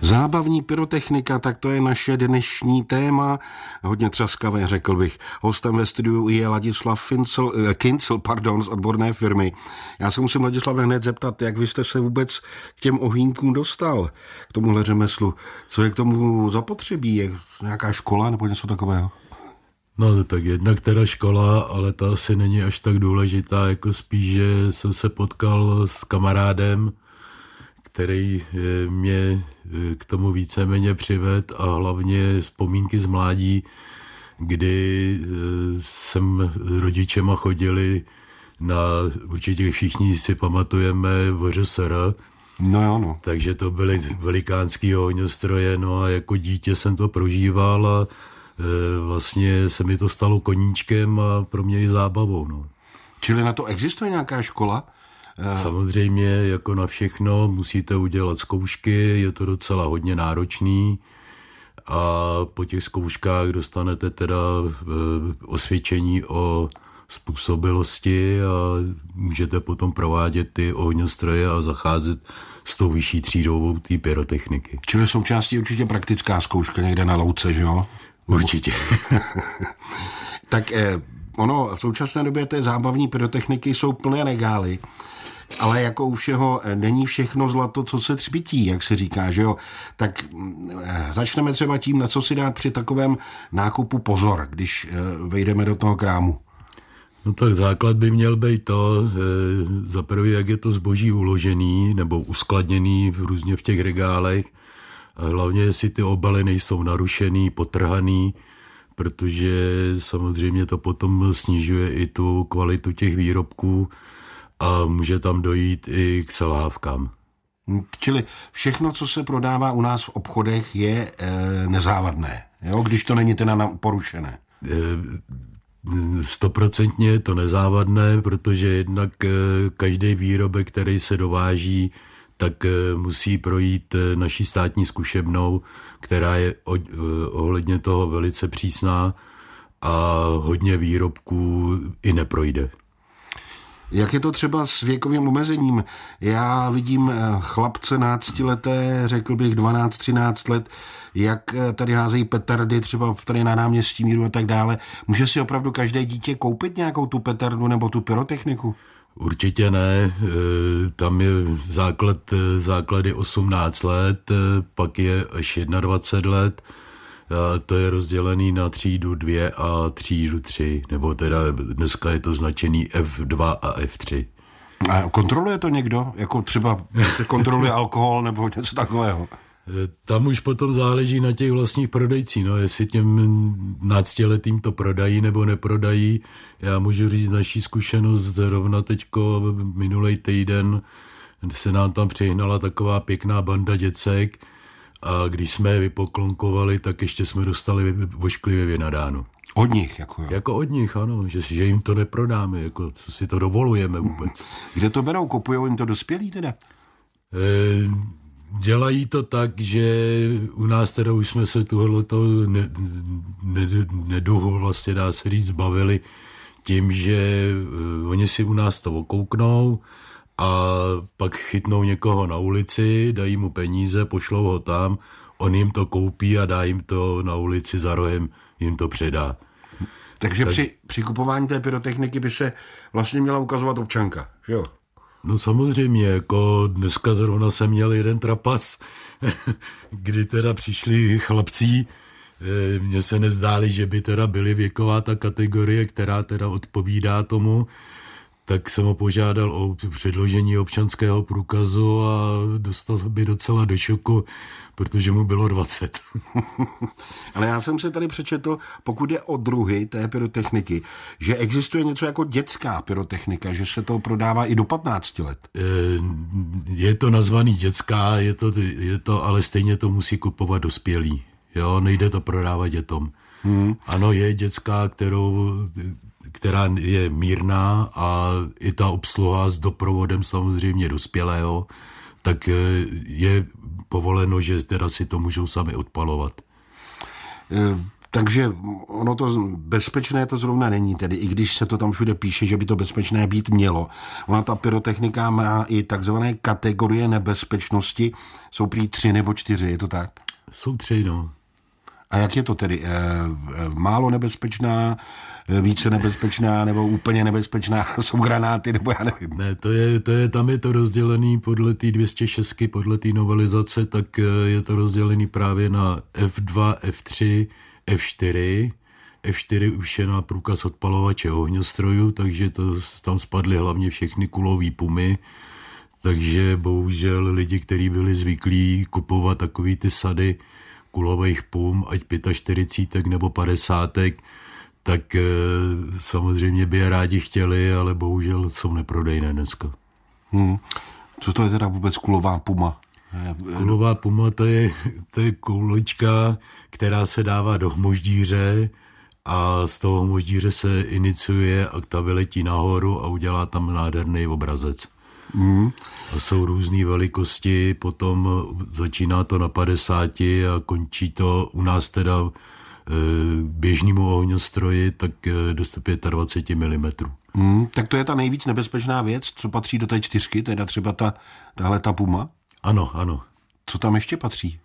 Zábavní pyrotechnika, tak to je naše dnešní téma. Hodně třaskavé, řekl bych. Hostem ve studiu je Ladislav Fincel, eh, Kincel pardon, z odborné firmy. Já se musím Ladislav hned zeptat, jak vy jste se vůbec k těm ohýnkům dostal, k tomuhle řemeslu. Co je k tomu zapotřebí? Je nějaká škola nebo něco takového? No tak jednak teda škola, ale ta asi není až tak důležitá, jako spíš, že jsem se potkal s kamarádem, který eh, mě eh, k tomu víceméně přived a hlavně vzpomínky z mládí, kdy eh, jsem rodičema chodili na, určitě všichni si pamatujeme, VŘSR, No jo, no. Takže to byly velikánský ohňostroje, no a jako dítě jsem to prožíval a vlastně se mi to stalo koníčkem a pro mě i zábavou, no. Čili na to existuje nějaká škola? Samozřejmě, jako na všechno, musíte udělat zkoušky, je to docela hodně náročný a po těch zkouškách dostanete teda eh, osvědčení o způsobilosti a můžete potom provádět ty ohňostroje a zacházet s tou vyšší třídou té pyrotechniky. Čili součástí určitě praktická zkouška někde na louce, že jo? Určitě. tak eh, ono v současné době té zábavní pyrotechniky jsou plné regály ale jako u všeho eh, není všechno zlato, co se třbití, jak se říká, že jo. Tak eh, začneme třeba tím, na co si dát při takovém nákupu pozor, když eh, vejdeme do toho krámu. No tak základ by měl být to, za prvé, jak je to zboží uložený nebo uskladněný v různě v těch regálech. A hlavně, jestli ty obaly nejsou narušený, potrhaný, protože samozřejmě to potom snižuje i tu kvalitu těch výrobků a může tam dojít i k selhávkám. Čili všechno, co se prodává u nás v obchodech, je e, nezávadné, jo? když to není teda porušené. Eh, stoprocentně je to nezávadné, protože jednak eh, každý výrobek, který se dováží, tak musí projít naší státní zkušebnou, která je ohledně toho velice přísná a hodně výrobků i neprojde. Jak je to třeba s věkovým omezením? Já vidím eh, chlapce náctileté, řekl bych 12-13 let, jak eh, tady házejí petardy třeba tady na náměstí míru a tak dále. Může si opravdu každé dítě koupit nějakou tu petardu nebo tu pyrotechniku? Určitě ne. Eh, tam je základ, základy 18 let, pak je až 21 let to je rozdělený na třídu 2 a třídu 3, nebo teda dneska je to značený F2 a F3. A kontroluje to někdo? Jako třeba kontroluje alkohol nebo něco takového? Tam už potom záleží na těch vlastních prodejcích, no, jestli těm náctiletým to prodají nebo neprodají. Já můžu říct naší zkušenost, zrovna teďko minulý týden se nám tam přihnala taková pěkná banda děcek, a když jsme je vypoklonkovali, tak ještě jsme dostali vošklivě vynadáno. Od nich, jako jo. Jako od nich, ano, že, že jim to neprodáme, jako co si to dovolujeme vůbec. Kde to berou? Kupují jim to dospělí teda? E, dělají to tak, že u nás teda už jsme se tohleto ne, ne, neduhu vlastně dá se říct zbavili tím, že e, oni si u nás to okouknou, a pak chytnou někoho na ulici, dají mu peníze, pošlou ho tam, on jim to koupí a dá jim to na ulici za rohem, jim to předá. Takže tak... při, při kupování té pyrotechniky by se vlastně měla ukazovat občanka, že jo? No samozřejmě, jako dneska zrovna jsem měl jeden trapas, kdy teda přišli chlapcí, eh, mně se nezdáli, že by teda byly věková ta kategorie, která teda odpovídá tomu, tak jsem ho požádal o předložení občanského průkazu a dostal by docela do šoku, protože mu bylo 20. Ale já jsem se tady přečetl, pokud je o druhy té pyrotechniky, že existuje něco jako dětská pyrotechnika, že se to prodává i do 15 let. Eh, je to nazvaný dětská, je to, je to, ale stejně to musí kupovat dospělí. Jo, nejde to prodávat dětom. Hmm. Ano, je dětská, kterou která je mírná a i ta obsluha s doprovodem samozřejmě dospělého, tak eh, je povoleno, že teda si to můžou sami odpalovat. Eh, Takže ono to bezpečné to zrovna není, tedy i když se to tam všude píše, že by to bezpečné být mělo. Ona ta pyrotechnika má i takzvané kategorie nebezpečnosti, jsou prý tři nebo čtyři, je to tak? Jsou tři, no. A jak je to tedy? E, málo nebezpečná, eh, více nebezpečná nebo úplně nebezpečná? Jsou granáty nebo já nevím. Ne, to je, to je, tam je to rozdělený podle té 206, podle té novelizace, tak je to rozdělený právě na F2, F3, F4. F4 už je na průkaz odpalovače ohňostrojů, takže to, tam spadly hlavně všechny kulové pumy. Takže bohužel lidi, kteří byli zvyklí kupovat takový ty sady, kulových pum, ať 45 nebo 50, tak e, samozřejmě by je rádi chtěli, ale bohužel jsou neprodejné dneska. Hmm. Co to je teda vůbec kulová puma? Kulová puma to je, to je kulička, která se dává do hmoždíře a z toho hmoždíře se iniciuje a ta vyletí nahoru a udělá tam nádherný obrazec. Mm. A jsou různé velikosti, potom začíná to na 50 a končí to u nás teda e, běžnému ohňostroji, tak e, do 25 mm. Mm, tak to je ta nejvíc nebezpečná věc, co patří do té čtyřky, teda třeba ta, tahle ta puma? Ano, ano. Co tam ještě patří?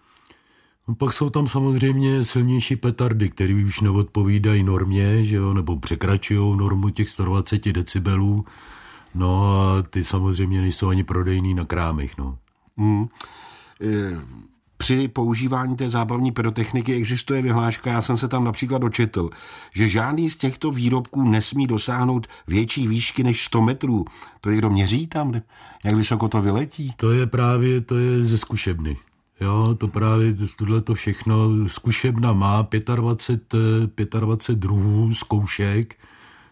No, pak jsou tam samozřejmě silnější petardy, které už neodpovídají normě, že jo, nebo překračují normu těch 120 decibelů. No a ty samozřejmě nejsou ani prodejný na krámech. No. Mm. Při používání té zábavní pyrotechniky existuje vyhláška, já jsem se tam například dočetl, že žádný z těchto výrobků nesmí dosáhnout větší výšky než 100 metrů. To někdo měří tam? Jak vysoko to vyletí? To je právě, to je ze zkušebny. Jo, to právě tohle to všechno, zkušebna má 25, 25 druhů zkoušek,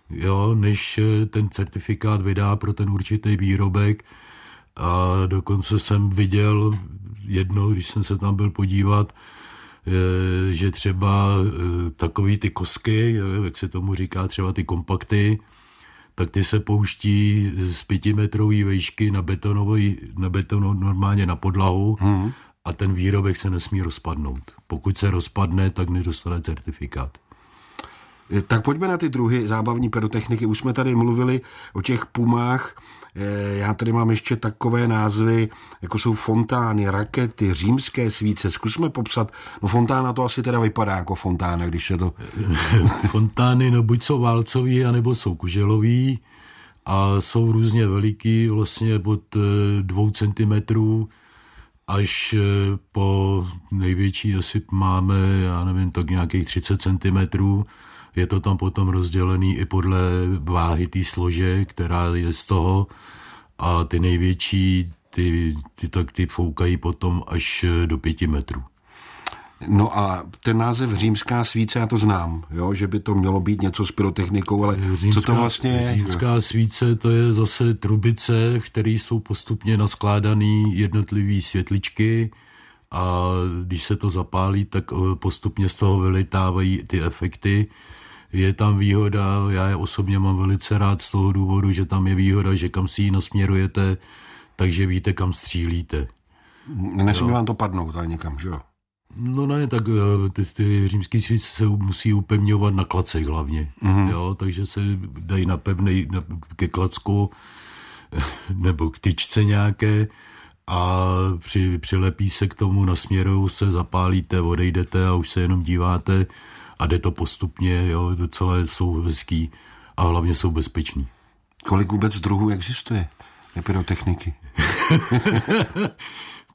jo, než eh, ten certifikát vydá pro ten určitý výrobek. A dokonce jsem viděl jedno, když jsem se tam byl podívat, eh, že třeba eh, takový ty kosky, jak se tomu říká, třeba ty kompakty, tak ty se pouští z pětimetrové výšky na betonový, na beton normálně na podlahu hmm. a ten výrobek se nesmí rozpadnout. Pokud se rozpadne, tak nedostane certifikát. Tak pojďme na ty druhy zábavní pyrotechniky. Už jsme tady mluvili o těch pumách. Eh, já tady mám ještě takové názvy, jako jsou fontány, rakety, římské svíce. Zkusme popsat. No fontána to asi teda vypadá jako fontána, když se to... Fontány, no buď jsou válcový, anebo jsou kuželový a jsou různě veliký, vlastně pod eh, dvou centimetrů až eh, po největší asi máme, já nevím, tak nějakých 30 centimetrů je to tam potom rozdělený i podle váhy té slože, která je z toho a ty největší, ty, ty, tak ty foukají potom až do pěti metrů. No a ten název římská svíce, já to znám, jo, že by to mělo být něco s pyrotechnikou, ale římská, co to vlastně je? Římská svíce to je zase trubice, v které jsou postupně naskládané jednotlivé světličky a když se to zapálí, tak eh, postupně z toho vylitávají ty efekty je tam výhoda, já je osobně mám velice rád z toho důvodu, že tam je výhoda, že kam si ji nasměrujete, takže víte, kam střílíte. Nesmí vám to padnout ale někam, že jo? No ne, tak eh, ty, ty římský svíc se musí upevňovat na klacech hlavně, mm-hmm. jo, takže se dají na pevnej, na, ke klacku nebo k tyčce nějaké a při, přilepí se k tomu, nasměrou se, zapálíte, odejdete a už se jenom díváte, a jde to postupně, jo, docela jsou hezký a hlavně jsou bezpeční. Kolik vůbec druhů existuje pyrotechniky?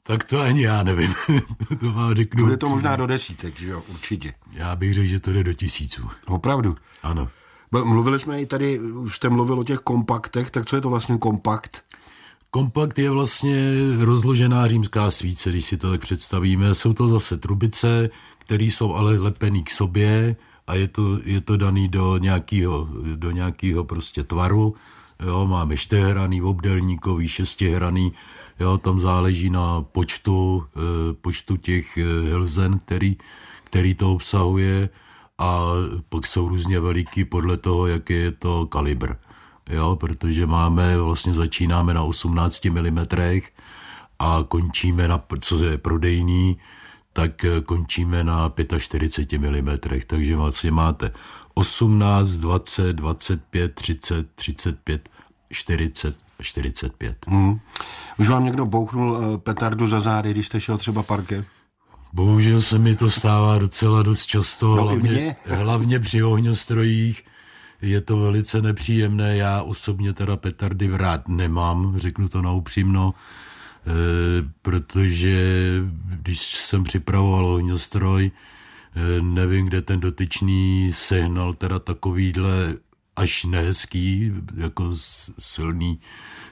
tak to ani já nevím. to vám řeknu. Bude to možná do desítek, že jo, určitě. Já bych řekl, že to jde do tisíců. Opravdu? Ano. Mluvili jsme i tady, už jste mluvil o těch kompaktech, tak co je to vlastně kompakt? Kompakt je vlastně rozložená římská svíce, když si to tak představíme. Jsou to zase trubice, které jsou ale lepený k sobě a je to, je to daný do nějakého do nějakýho prostě tvaru. Jo, máme čtyřhraný, obdelníkový, šestihraný, jo, tam záleží na počtu, eh, počtu těch eh, hlzen, který, který to obsahuje a pak jsou různě veliký podle toho, jaký je to kalibr. Jo, protože máme, vlastně začínáme na 18 mm a končíme na, co je prodejný, tak eh, končíme na 45 mm. Takže vlastně máte 18, 20, 25, 30, 35, 40, 45. Hmm. Už vám někdo bouchnul eh, petardu za zády, když jste šel třeba parkem? Bohužel se mi to stává docela dost často, no, hlavně, hlavně při ohňostrojích. Je to velice nepříjemné, já osobně teda petardy rád nemám, řeknu to naupřímno, e, protože když jsem připravoval ohňostroj, e, nevím, kde ten dotyčný sehnal teda takovýhle až nehezký, jako silný,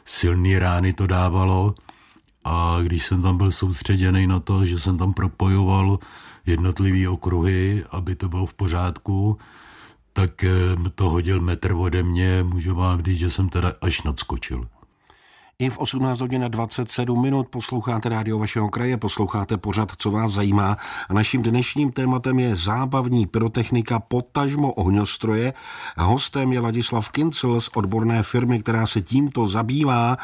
silný rány to dávalo. A když jsem tam byl soustředěný na to, že jsem tam propojoval jednotlivé okruhy, aby to bylo v pořádku, tak eh, to hodil metr ode mě, můžu vám říct, že jsem teda až nadskočil. I v 18 hodin 27 minut posloucháte rádio vašeho kraje, posloucháte pořad, co vás zajímá. A naším dnešním tématem je zábavní pyrotechnika potažmo ohňostroje. Hostem je Ladislav Kincel z odborné firmy, která se tímto zabývá.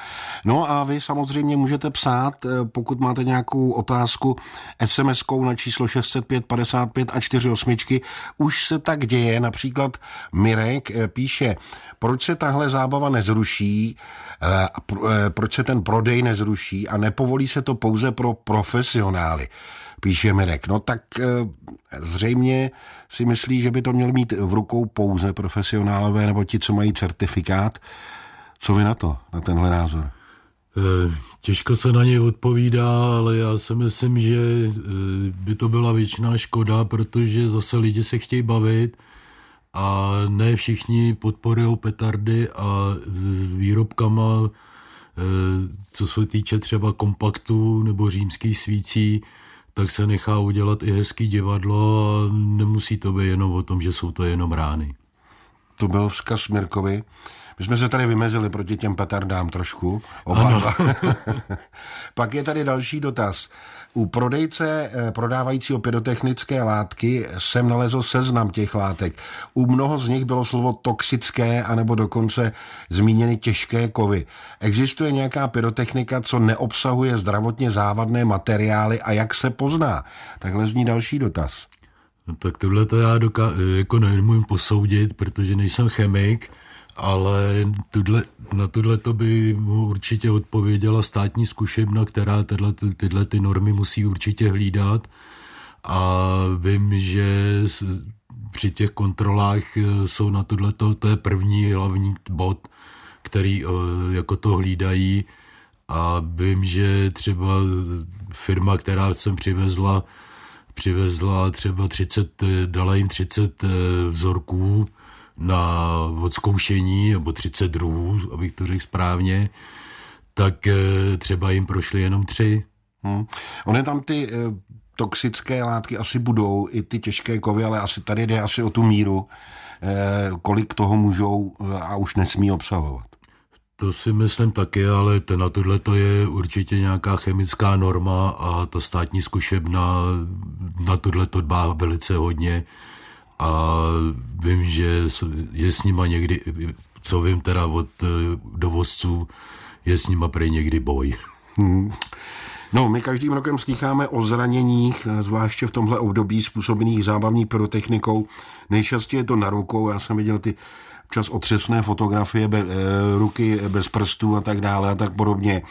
No a vy samozřejmě můžete psát, eh, pokud máte nějakou otázku, SMS-kou na číslo 605 55 a 48. Už se tak děje, například Mirek eh, píše, proč se tahle zábava nezruší, eh, proč se ten prodej nezruší a nepovolí se to pouze pro profesionály, píše Mirek. No tak eh, zřejmě si myslí, že by to měl mít v rukou pouze profesionálové nebo ti, co mají certifikát. Co vy na to, na tenhle názor? Eh, těžko se na něj odpovídá, ale já si myslím, že eh, by to byla většiná škoda, protože zase lidi se chtějí bavit a ne všichni podporují petardy a výrobkama co se týče třeba kompaktu nebo římských svící, tak se nechá udělat i hezký divadlo a nemusí to být jenom o tom, že jsou to jenom rány. To byl vzkaz Mirkovi. My jsme se tady vymezili proti těm petardám trošku. Oba Pak je tady další dotaz. U prodejce eh, prodávajícího pyrotechnické látky jsem nalezl seznam těch látek. U mnoho z nich bylo slovo toxické anebo dokonce zmíněny těžké kovy. Existuje nějaká pyrotechnika, co neobsahuje zdravotně závadné materiály a jak se pozná? Takhle zní další dotaz. No tak tohle to já doká- jako nemůžu posoudit, protože nejsem chemik, ale tudle, na tohle to by mu určitě odpověděla státní zkušebna, která tyhle, tyhle ty normy musí určitě hlídat. A vím, že při těch kontrolách e, jsou na tohle to je první hlavní bod, který e, jako to hlídají. A vím, že třeba firma, která jsem přivezla, přivezla třeba 30, dala jim 30 e, vzorků na odzkoušení, nebo 30 druhů, abych to řekl správně, tak eh, třeba jim prošly jenom tři. Hmm. Ony tam ty e, toxické látky asi budou, i ty těžké kovy, ale asi tady jde asi o tu míru, e, kolik toho můžou a už nesmí obsahovat. To si myslím taky, ale to, na tohle to je určitě nějaká chemická norma a ta státní zkušebna na tohle to dbá velice hodně a vím, že je s nima někdy, co vím teda od eh, dovozců, je s nima prej někdy boj. Hmm. No, my každým rokem slycháme o zraněních, eh, zvláště v tomhle období způsobených zábavní pyrotechnikou. Nejčastěji je to na rukou, já jsem viděl ty čas otřesné fotografie, be, e, ruky bez prstů a tak dále a tak podobně.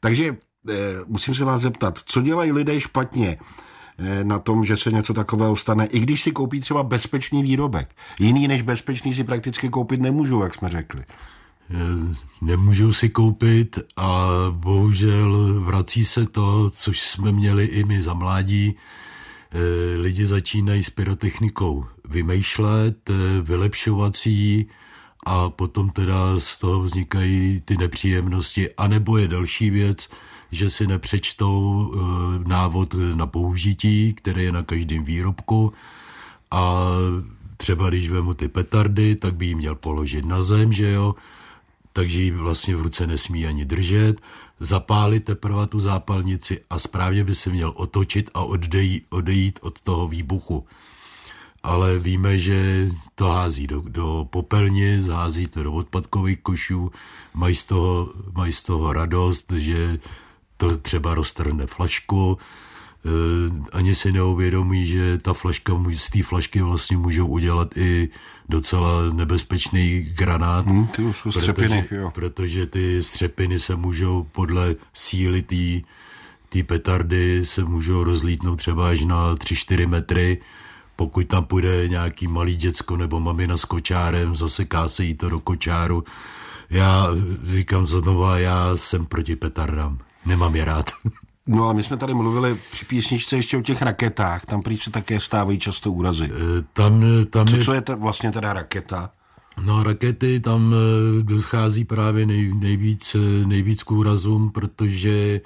Takže musím se vás zeptat, co dělají lidé špatně? Eh, na tom, že se něco takového stane, i když si koupí třeba bezpečný výrobek. Jiný než bezpečný si prakticky koupit nemůžou, jak jsme řekli. Eh, nemůžou si koupit a bohužel vrací se to, což jsme měli i my za mládí. Eh, lidi začínají s pyrotechnikou vymýšlet, vylepšovací a potom teda z toho vznikají ty nepříjemnosti. A nebo je další věc, že si nepřečtou eh, návod na použití, který je na každém výrobku. A třeba když vemu ty petardy, tak by ji měl položit na zem, že jo, takže ji vlastně v ruce nesmí ani držet, zapálit teprve tu zápalnici a správně by se měl otočit a odejít, odejít od toho výbuchu. Ale víme, že to hází do, do popelnic, hází to do odpadkových košů, mají z toho, mají z toho radost, že to třeba roztrhne flašku, ani si neuvědomí, že ta flaška, z té flašky vlastně můžou udělat i docela nebezpečný granát. Hmm, ty jsou střepiny, protože, jo. protože ty střepiny se můžou podle síly té petardy se můžou rozlítnout třeba až na 3-4 metry. Pokud tam půjde nějaký malý děcko nebo mamina s kočárem, zaseká se jí to do kočáru. Já říkám znova, já jsem proti petardám. Nemám je rád. No ale my jsme tady mluvili při písničce ještě o těch raketách, tam prý se také stávají často úrazy. E, tam, tam co, je... co je to vlastně teda raketa? No rakety tam e, dochází právě nej, nejvíc, nejvíc k úrazům, protože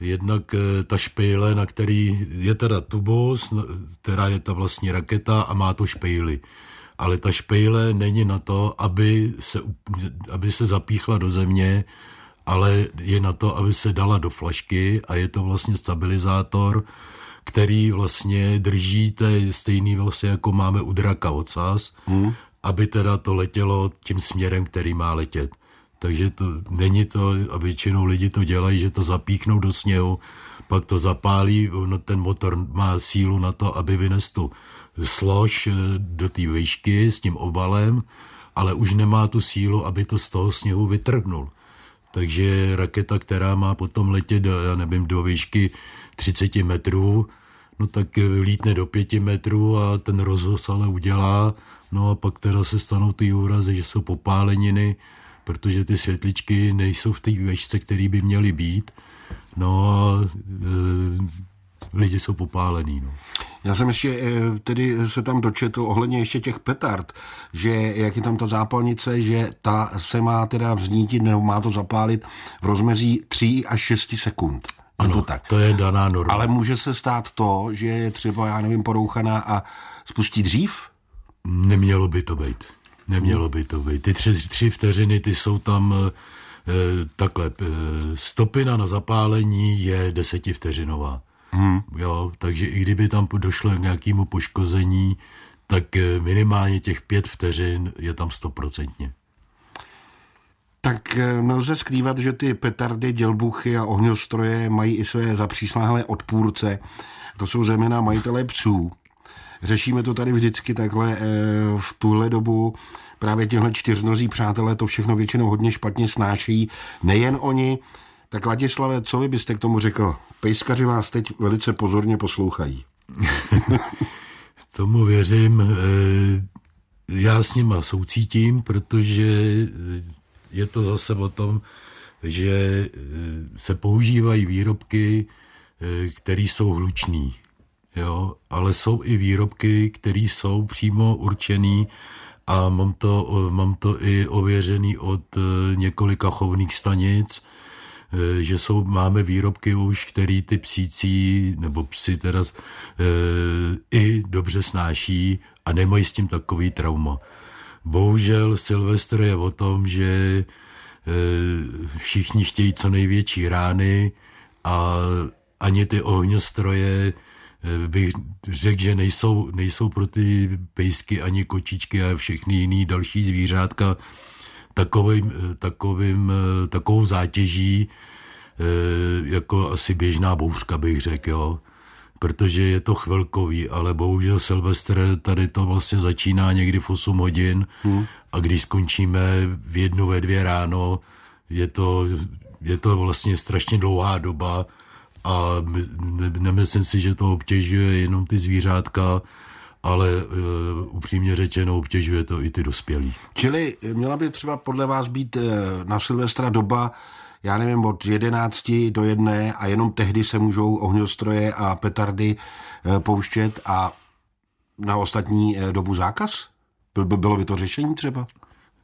jednak ta špejle, na který je teda tubos, která je ta vlastně raketa a má to špejly. Ale ta špejle není na to, aby se, aby se zapíchla do země, ale je na to, aby se dala do flašky a je to vlastně stabilizátor, který vlastně drží je stejný vlastně, jako máme u draka ocas, hmm. aby teda to letělo tím směrem, který má letět. Takže to není to, a většinou lidi to dělají, že to zapíchnou do sněhu, pak to zapálí, no ten motor má sílu na to, aby vynesl tu slož eh, do té výšky s tím obalem, ale už nemá tu sílu, aby to z toho sněhu vytrhnul. Takže raketa, která má potom letět, do, já nevím, do výšky 30 metrů, no tak lítne do 5 metrů a ten rozhoz ale udělá, no a pak teda se stanou ty úrazy, že jsou popáleniny, protože ty světličky nejsou v té výšce, které by měly být, no a e, lidi jsou popálení. No. Já jsem ještě eh, tedy se tam dočetl ohledně ještě těch petard, že jak je tam ta zápalnice, že ta se má teda vznítit nebo má to zapálit v rozmezí 3 až 6 sekund. Ano, to, tak. to je daná norma. Ale může se stát to, že je třeba, já nevím, porouchaná a spustí dřív? Nemělo by to být. Nemělo by to být. Ty tři, tři vteřiny, ty jsou tam e, takhle. E, stopina na zapálení je desetivteřinová. Hmm. Jo, takže i kdyby tam došlo k nějakému poškození, tak eh, minimálně těch pět vteřin je tam stoprocentně. Tak eh, nelze skrývat, že ty petardy, dělbuchy a ohňostroje mají i své zapřísláhlé odpůrce. To jsou zejména majitelé psů. Řešíme to tady vždycky takhle eh, v tuhle dobu. Právě těhle čtyřnozí přátelé to všechno většinou hodně špatně snášejí. Nejen oni, tak Ladislave, co vy byste k tomu řekl? Pejskaři vás teď velice pozorně poslouchají. tomu věřím. Eh, já s nima soucítím, protože je to zase o tom, že eh, se používají výrobky, eh, které jsou hlučný. Jo? Ale jsou i výrobky, které jsou přímo určený a mám to, mám to i ověřený od několika chovných stanic, že jsou, máme výrobky už, který ty psící, nebo psy teda e, i dobře snáší a nemají s tím takový trauma. Bohužel Silvestr je o tom, že e, všichni chtějí co největší rány a ani ty ohňostroje bych řekl, že nejsou, nejsou pro ty pejsky ani kočičky a všechny jiný další zvířátka takovým, takovým, takovou zátěží, eh, jako asi běžná bouřka bych řekl, jo. Protože je to chvilkový, ale bohužel Silvestr tady to vlastně začíná někdy v 8 hodin hmm. a když skončíme v jednu, ve dvě ráno, je to, je to vlastně strašně dlouhá doba a nemyslím si, že to obtěžuje jenom ty zvířátka, ale uh, upřímně řečeno obtěžuje to i ty dospělí. Čili měla by třeba podle vás být uh, na Silvestra doba, já nevím, od 11 do jedné a jenom tehdy se můžou ohňostroje a petardy uh, pouštět a na ostatní dobu zákaz? Bylo by to řešení třeba?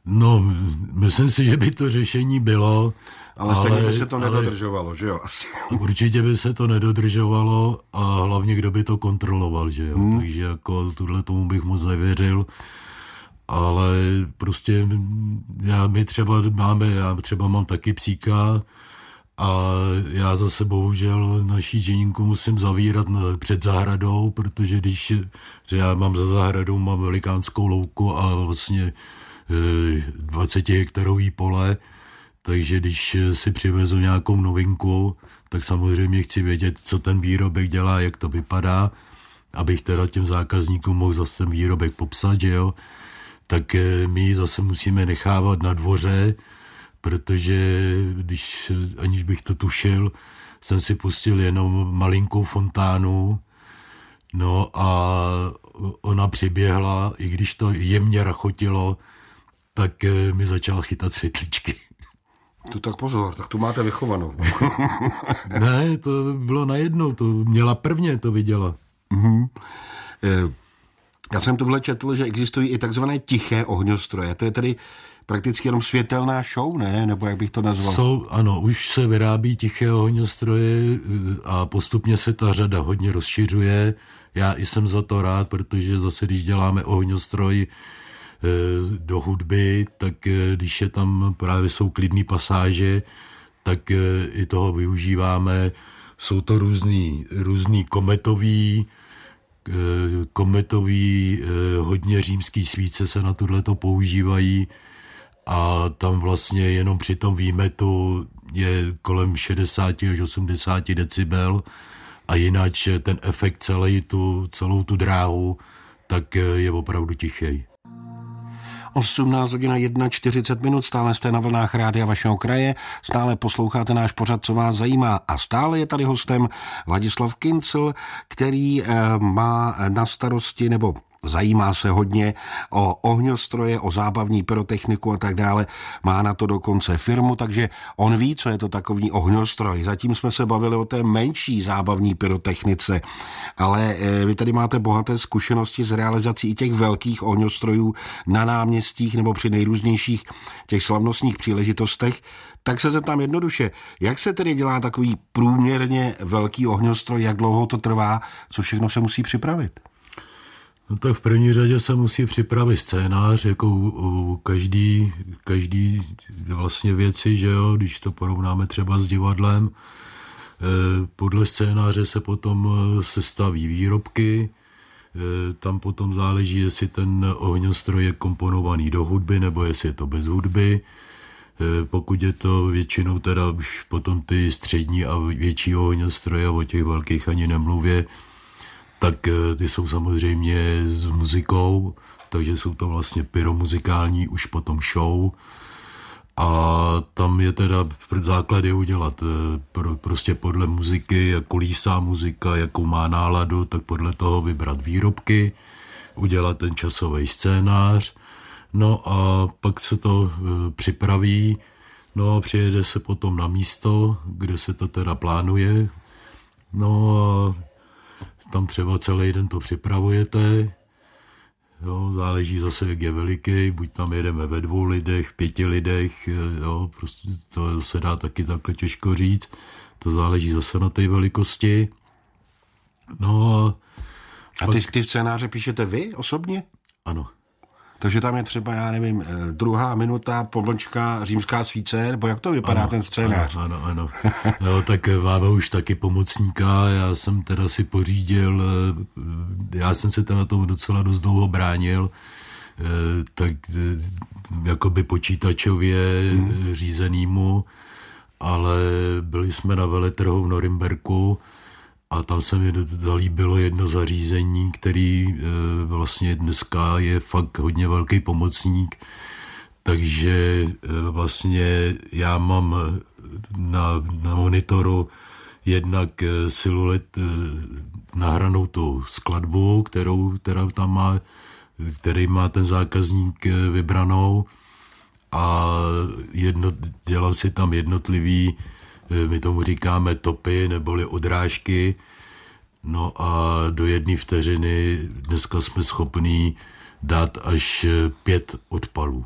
No, myslím si, že by to řešení bylo. Ale stejně by se to ale, nedodržovalo, že jo? Asi. Určitě by se to nedodržovalo a hlavně kdo by to kontroloval, že jo? Hmm. Takže jako tuhle tomu bych moc nevěřil. Ale prostě já, my třeba máme, já třeba mám taky psíka a já zase bohužel naší ženinku musím zavírat před zahradou, protože když, že já mám za zahradou, mám velikánskou louku a vlastně 20 hektarový pole, takže když si přivezu nějakou novinku, tak samozřejmě chci vědět, co ten výrobek dělá, jak to vypadá, abych teda těm zákazníkům mohl zase ten výrobek popsat, že jo, tak eh, my zase musíme nechávat na dvoře, protože když, aniž bych to tušil, jsem si pustil jenom malinkou fontánu, no a ona přiběhla, i když to jemně rachotilo, tak eh, mi začala chytat světličky. Tu tak pozor, tak tu máte vychovanou. ne, to bylo najednou, to měla prvně, to viděla. Mm-hmm. Já jsem tohle četl, že existují i takzvané tiché ohňostroje. To je tedy prakticky jenom světelná show, ne? Nebo jak bych to nazval? Jsou, ano, už se vyrábí tiché ohňostroje eh, a postupně se ta řada hodně rozšiřuje. Já jsem za to rád, protože zase, když děláme ohňostroj do hudby, tak eh, když je tam právě jsou klidné pasáže, tak i toho využíváme. Jsou to různý, různý kometový, kometový, hodně římský svíce se na tohleto používají a tam vlastně jenom při tom výmetu je kolem 60 až 80 decibel a jinak ten efekt celý tu, celou tu dráhu tak je opravdu tichý. 18 hodin 40 minut, stále jste na vlnách rádia vašeho kraje, stále posloucháte náš pořad, co vás zajímá. A stále je tady hostem Ladislav Kincel, který eh, má na starosti, nebo zajímá se hodně o ohňostroje, o zábavní pyrotechniku a tak dále. Má na to dokonce firmu, takže on ví, co je to takový ohňostroj. Zatím jsme se bavili o té menší zábavní pyrotechnice, ale eh, vy tady máte bohaté zkušenosti s realizací i těch velkých ohňostrojů na náměstích nebo při nejrůznějších těch slavnostních příležitostech. Tak se zeptám jednoduše, jak se tedy dělá takový průměrně velký ohňostroj, jak dlouho to trvá, co všechno se musí připravit? No tak v první řadě se musí připravit scénář, jako u, u každý, každý vlastně věci, že jo, když to porovnáme třeba s divadlem. E, podle scénáře se potom e, sestaví výrobky, e, tam potom záleží, jestli ten ohňostroj je komponovaný do hudby, nebo jestli je to bez hudby. Pokud je to většinou teda už potom ty střední a větší ohňostroje, o těch velkých ani nemluvě, tak eh, ty jsou samozřejmě s muzikou, takže jsou to vlastně pyromuzikální už potom show. A tam je teda v základy udělat eh, pro, prostě podle muziky, jak kolísá muzika, jakou má náladu, tak podle toho vybrat výrobky, udělat ten časový scénář, no a pak se to e, připraví, no a přijede se potom na místo, kde se to teda plánuje, no a tam třeba celý den to připravujete, jo, záleží zase, jak je veliký, buď tam jedeme ve dvou lidech, v pěti lidech, jo, prostě to se dá taky takhle těžko říct, to záleží zase na té velikosti. No a... A ty, ty scénáře píšete vy osobně? Ano. Takže tam je třeba, já nevím, eh, druhá minuta, pomlčka, římská svíce, nebo jak to vypadá ano, ten scénář? Ano, ano, ano. No, tak máme už taky pomocníka, já jsem teda si pořídil, eh, já jsem se teda tomu docela dost dlouho bránil, eh, tak jakoby počítačově hmm. řízenýmu, ale byli jsme na veletrhu v Norimberku, a tam se mi zalíbilo jedno zařízení, který e, vlastně dneska je fakt hodně velký pomocník, takže e, vlastně já mám na, na monitoru jednak e, siluet nahranou tu skladbu, kterou která tam má, který má ten zákazník vybranou. A jedno, dělal si tam jednotlivý Eh, my tomu říkáme topy neboli odrážky. No a do jedné vteřiny dneska jsme schopní dát až eh, pět odpalů.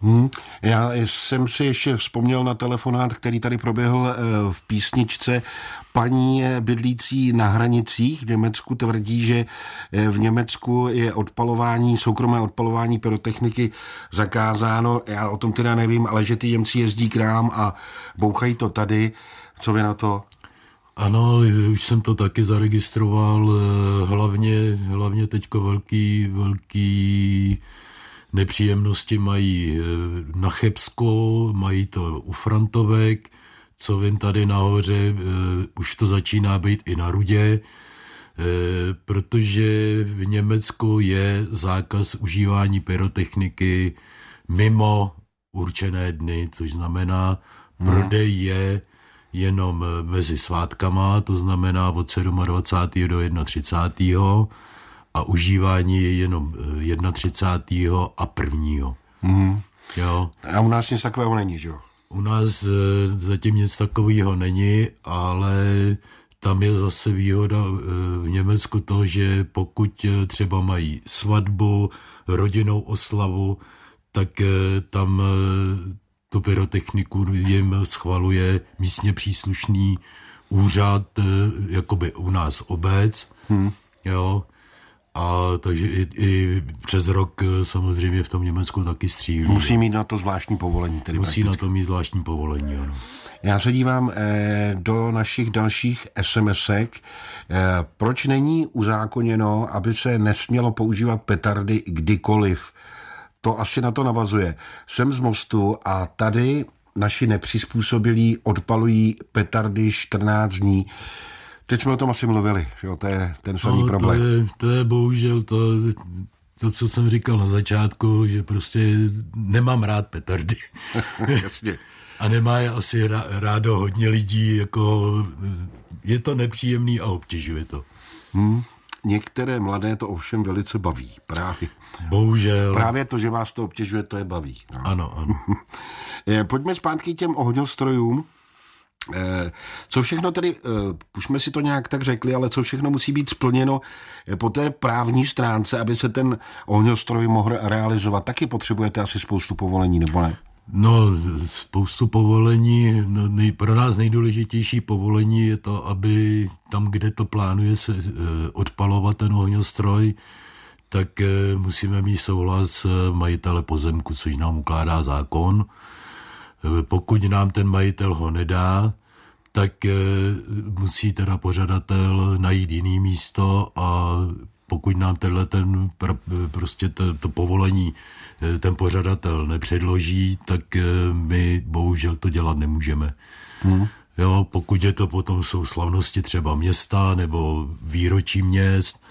Hmm. Já jsem si ještě vzpomněl na telefonát, který tady proběhl eh, v písničce. Paní bydlící na hranicích v Německu tvrdí, že eh, v Německu je odpalování, soukromé odpalování pyrotechniky zakázáno. Já o tom teda nevím, ale že ty Němci jezdí k nám a bouchají to tady. Co vy na to? Ano, už jsem to taky zaregistroval, eh, hlavně, hlavně teďko velký, velký nepříjemnosti mají eh, na Chebsko, mají to u Frantovek, co vím tady nahoře, uh, už to začíná být i na rudě, uh, protože v Německu je zákaz užívání pyrotechniky mimo určené dny, což znamená, hmm. prodej je jenom mezi svátkama, to znamená od 27. do 31. a užívání je jenom 31. a 1. Hmm. Jo. A u nás nic takového není, že jo? U nás e, zatím nic takového není, ale tam je zase výhoda e, v Německu to, že pokud třeba mají svatbu, rodinnou oslavu, tak tam tu pyrotechniku jim schvaluje místně příslušný úřad, jakoby u nás obec, hmm. jo, a takže i, i přes rok eh, samozřejmě v tom Německu taky střílí. Musí mít na to zvláštní povolení. Tedy Musí prakticky. na to mít zvláštní povolení, ano. Já se dívám eh, do našich dalších SMSek. Eh, proč není uzákoněno, aby se nesmělo používat petardy kdykoliv? To asi na to navazuje. Jsem z mostu a tady naši nepřizpůsobilí odpalují petardy 14 dní. Teď jsme o tom asi mluvili, že jo? to je ten samý no, problém. To je, to je bohužel to, to, co jsem říkal na začátku, že prostě nemám rád petardy. Jasně. A nemá je asi rádo hodně lidí, jako je to nepříjemný a obtěžuje to. Hmm. Některé mladé to ovšem velice baví. Právě. Bohužel. Právě to, že vás to obtěžuje, to je baví. No. Ano, ano. Pojďme zpátky k těm ohňostrojům. Eh, co všechno tedy, eh, už jsme si to nějak tak řekli, ale co všechno musí být splněno eh, po té právní stránce, aby se ten ohňostroj mohl realizovat? Taky potřebujete asi spoustu povolení, nebo ne? No, spoustu povolení. No, nej, pro nás nejdůležitější povolení je to, aby tam, kde to plánuje se odpalovat ten ohňostroj, tak musíme mít souhlas majitele pozemku, což nám ukládá zákon. Pokud nám ten majitel ho nedá, tak eh, musí teda pořadatel najít jiný místo a pokud nám tenhle ten, prostě to, to povolení eh, ten pořadatel nepředloží, tak eh, my bohužel to dělat nemůžeme. Hmm. Jo, pokud je to potom jsou slavnosti třeba města nebo výročí měst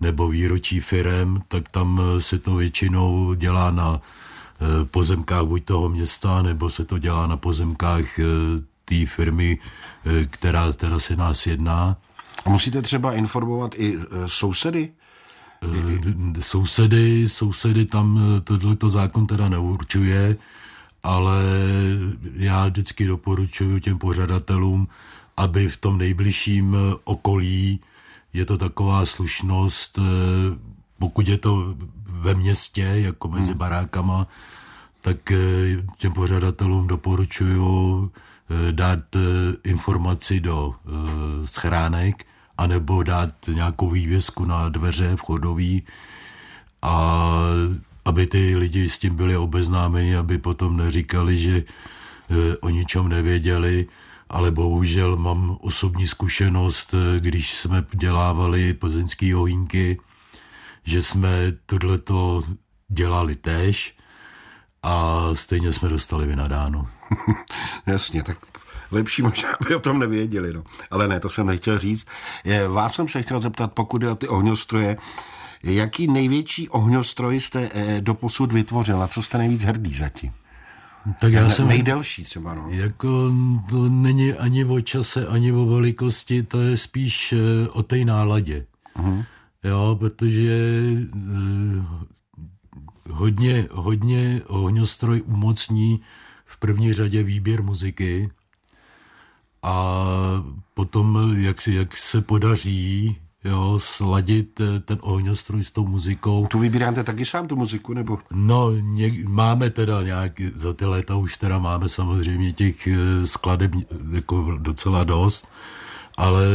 nebo výročí firem, tak tam se to většinou dělá na Eh, pozemkách buď toho města, nebo se to dělá na pozemkách eh, té firmy, eh, která teda se nás jedná. A musíte třeba informovat i sousedy? Sousedy, sousedy tam tohleto zákon teda neurčuje, ale já vždycky doporučuji těm pořadatelům, aby v tom nejbližším okolí je to taková slušnost, pokud je to ve městě, jako mezi hmm. barákama, tak eh, těm pořadatelům doporučuju eh, dát eh, informaci do schránek, anebo dát nějakou vývězku na dveře vchodový a aby ty lidi s tím byli obeznámeni, aby potom neříkali, že o ničem nevěděli, ale bohužel mám osobní zkušenost, když jsme dělávali plzeňský ohýnky, že jsme tohleto dělali tež a stejně jsme dostali vynadáno. Jasně, tak lepší možná, aby o tom nevěděli. No. Ale ne, to jsem nechtěl říct. Vás jsem se chtěl zeptat, pokud je o ty ohňostroje, jaký největší ohňostroj jste eh, doposud vytvořil? Na co jste nejvíc hrdý zatím? Tak já jsem... Nejdelší třeba, no. Jako to není ani o čase, ani o velikosti, to je spíš eh, o té náladě. Uh-huh. Jo, protože eh, hodně, hodně ohňostroj umocní v první řadě výběr muziky a potom, jak, jak se podaří jo, sladit eh, ten ohňostroj s tou muzikou. Tu vybíráte taky sám tu muziku, nebo? No, něk, máme teda nějak, za ty léta už teda máme samozřejmě těch eh, skladeb jako docela dost, ale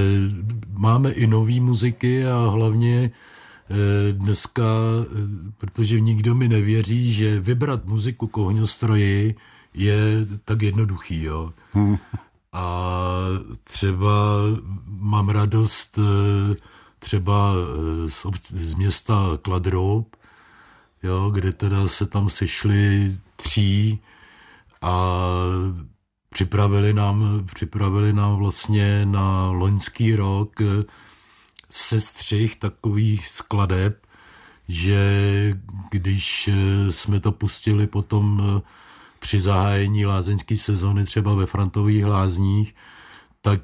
máme i nové muziky a hlavně eh, dneska, eh, protože nikdo mi nevěří, že vybrat muziku k ohňostroji je tak jednoduchý, jo. A třeba mám radost eh, třeba z, z města Kladrop, jo, kde teda se tam sešli tří a připravili nám, připravili nám vlastně na loňský rok sestřih takových skladeb, že když jsme to pustili potom při zahájení lázeňské sezóny třeba ve Frantových lázních, tak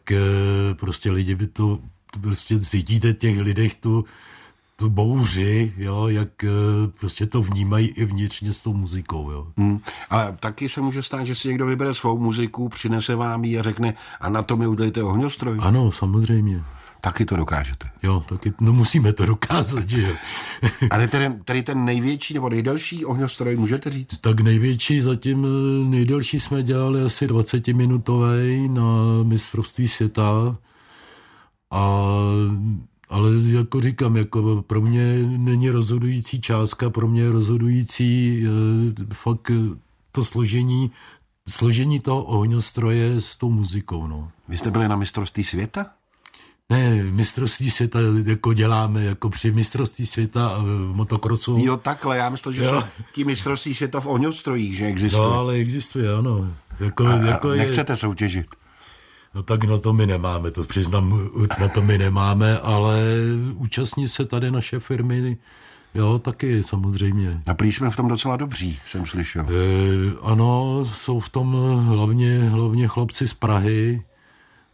prostě lidi by to, prostě cítíte těch lidech tu, tu bouři, jo, jak eh, prostě to vnímají i vnitřně s tou muzikou. Jo. Hmm. Ale taky se může stát, že si někdo vybere svou muziku, přinese vám ji a řekne, a na to mi udejte ohňostroj. Ano, samozřejmě. Taky to dokážete. Jo, taky, no musíme to dokázat, že jo. Ale tedy, tedy ten největší nebo nejdelší ohňostroj, můžete říct? Tak největší, zatím eh, nejdelší jsme dělali asi 20-minutový na mistrovství světa a ale jako říkám, jako pro mě není rozhodující částka, pro mě je rozhodující e, fakt to složení, složení toho ohňostroje s tou muzikou. No. Vy jste byli na mistrovství světa? Ne, mistrovství světa jako děláme, jako při mistrovství světa v motokrosu. Jo, takhle, já myslím, že jo. jsou mistrovství světa v ohňostrojích, že existuje. No, ale existuje, ano. Jako, a, jako a nechcete je... soutěžit? No tak na to my nemáme, to přiznám, na to my nemáme, ale účastní se tady naše firmy, jo, taky samozřejmě. A prý jsme v tom docela dobří, jsem slyšel. E, ano, jsou v tom hlavně, hlavně chlapci z Prahy,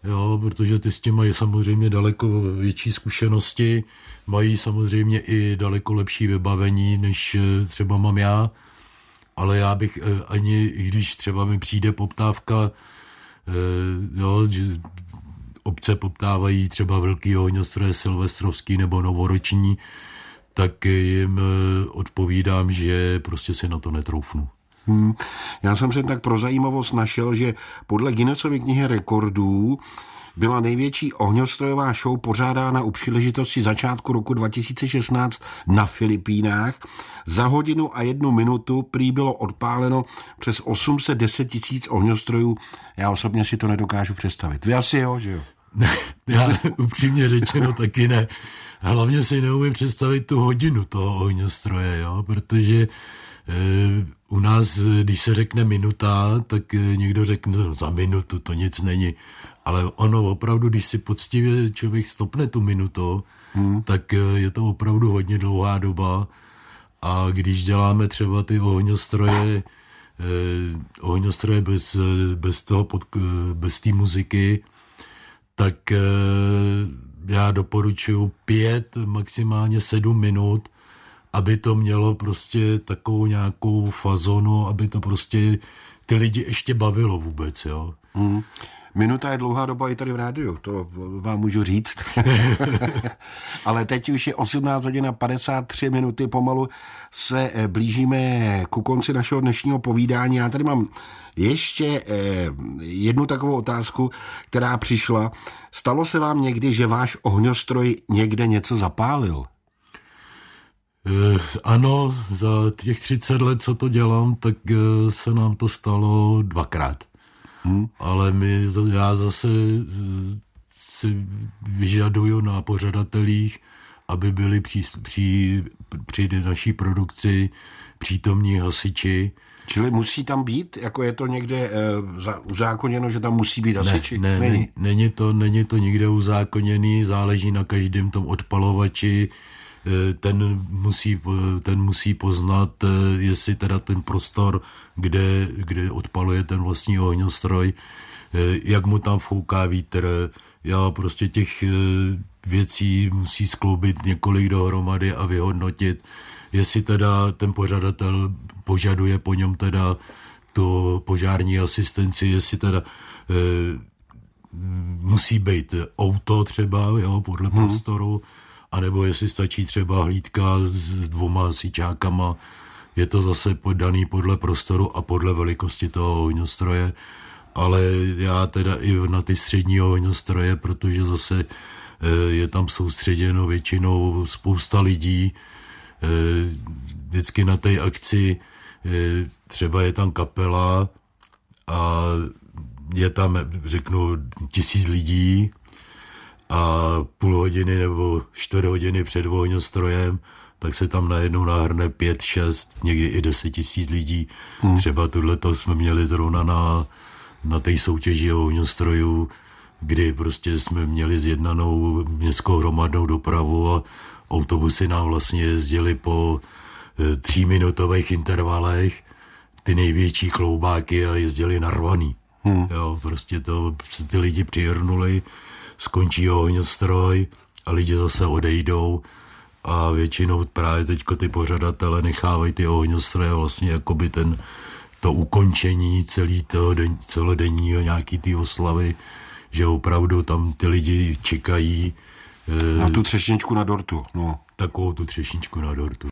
jo, protože ty s tím mají samozřejmě daleko větší zkušenosti, mají samozřejmě i daleko lepší vybavení, než třeba mám já, ale já bych e, ani, když třeba mi přijde poptávka, Eh, jo, že obce poptávají třeba velký ohňostroje silvestrovský nebo novoroční, tak jim eh, odpovídám, že prostě si na to netroufnu. Hmm. Já jsem se tak pro zajímavost našel, že podle Guinnessovy knihy rekordů byla největší ohňostrojová show pořádána u příležitosti začátku roku 2016 na Filipínách. Za hodinu a jednu minutu prý bylo odpáleno přes 810 tisíc ohňostrojů. Já osobně si to nedokážu představit. Vy asi jo, že jo? Já upřímně řečeno taky ne. Hlavně si neumím představit tu hodinu toho ohňostroje, jo? protože u nás, když se řekne minuta, tak e, někdo řekne no, za minutu, to nic není ale ono opravdu, když si poctivě člověk stopne tu minutu, hmm. tak eh, je to opravdu hodně dlouhá doba a když děláme třeba ty ohňostroje, eh, ohňostroje bez, bez toho, pod, eh, bez té muziky, tak eh, já doporučuji pět, maximálně sedm minut, aby to mělo prostě takovou nějakou fazonu, aby to prostě ty lidi ještě bavilo vůbec, jo. Hmm. Minuta je dlouhá doba i tady v rádiu, to vám můžu říct. Ale teď už je 18 hodin a 53 minuty, pomalu se eh, blížíme ku konci našeho dnešního povídání. Já tady mám ještě eh, jednu takovou otázku, která přišla. Stalo se vám někdy, že váš ohňostroj někde něco zapálil? Eh, ano, za těch 30 let, co to dělám, tak se nám to stalo dvakrát. Hmm. Ale my, já zase eh, si vyžaduju na pořadatelích, aby byli při, při, při naší produkci přítomní hasiči. Čili musí tam být, jako je to někde e, uzákoněno, že tam musí být hasiči? Ne, ne, není. není, to, není to nikde uzákoněný, záleží na každém tom odpalovači, Eh, ten musí, ten musí poznat, eh, jestli teda ten prostor, kde, kde odpaluje ten vlastní ohňostroj, eh, jak mu tam fouká vítr. Já prostě těch věcí musí skloubit několik dohromady a vyhodnotit, jestli teda ten pořadatel požaduje po něm teda tu požární asistenci, jestli teda e, musí být auto třeba, jo, podle hmm. prostoru, anebo jestli stačí třeba hlídka s dvoma síťákama, je to zase podaný podle prostoru a podle velikosti toho ohňostroje, ale já teda i na ty střední ohňostroje, protože zase eh, je tam soustředěno většinou spousta lidí, eh, vždycky na té akci eh, třeba je tam kapela a je tam, řeknu, tisíc lidí, a půl hodiny nebo čtvrt hodiny před ohňostrojem, tak se tam najednou nahrne pět, šest, někdy i deset tisíc lidí. Hmm. Třeba tohle to jsme měli zrovna na na té soutěži ohňostrojů, kdy prostě jsme měli zjednanou městskou hromadnou dopravu a autobusy nám vlastně jezdili po e, tříminutových intervalech ty největší kloubáky a jezdili narvaný. Hmm. Jo, prostě to se ty lidi přihrnuli, skončí ohňostroj a lidi zase odejdou a většinou právě teďko ty pořadatele nechávají ty ohňostroje vlastně jako by ten to ukončení celý toho den, celodenního nějaký ty oslavy, že opravdu tam ty lidi čekají. Na tu třešničku na dortu. No. Takovou tu třešničku na dortu.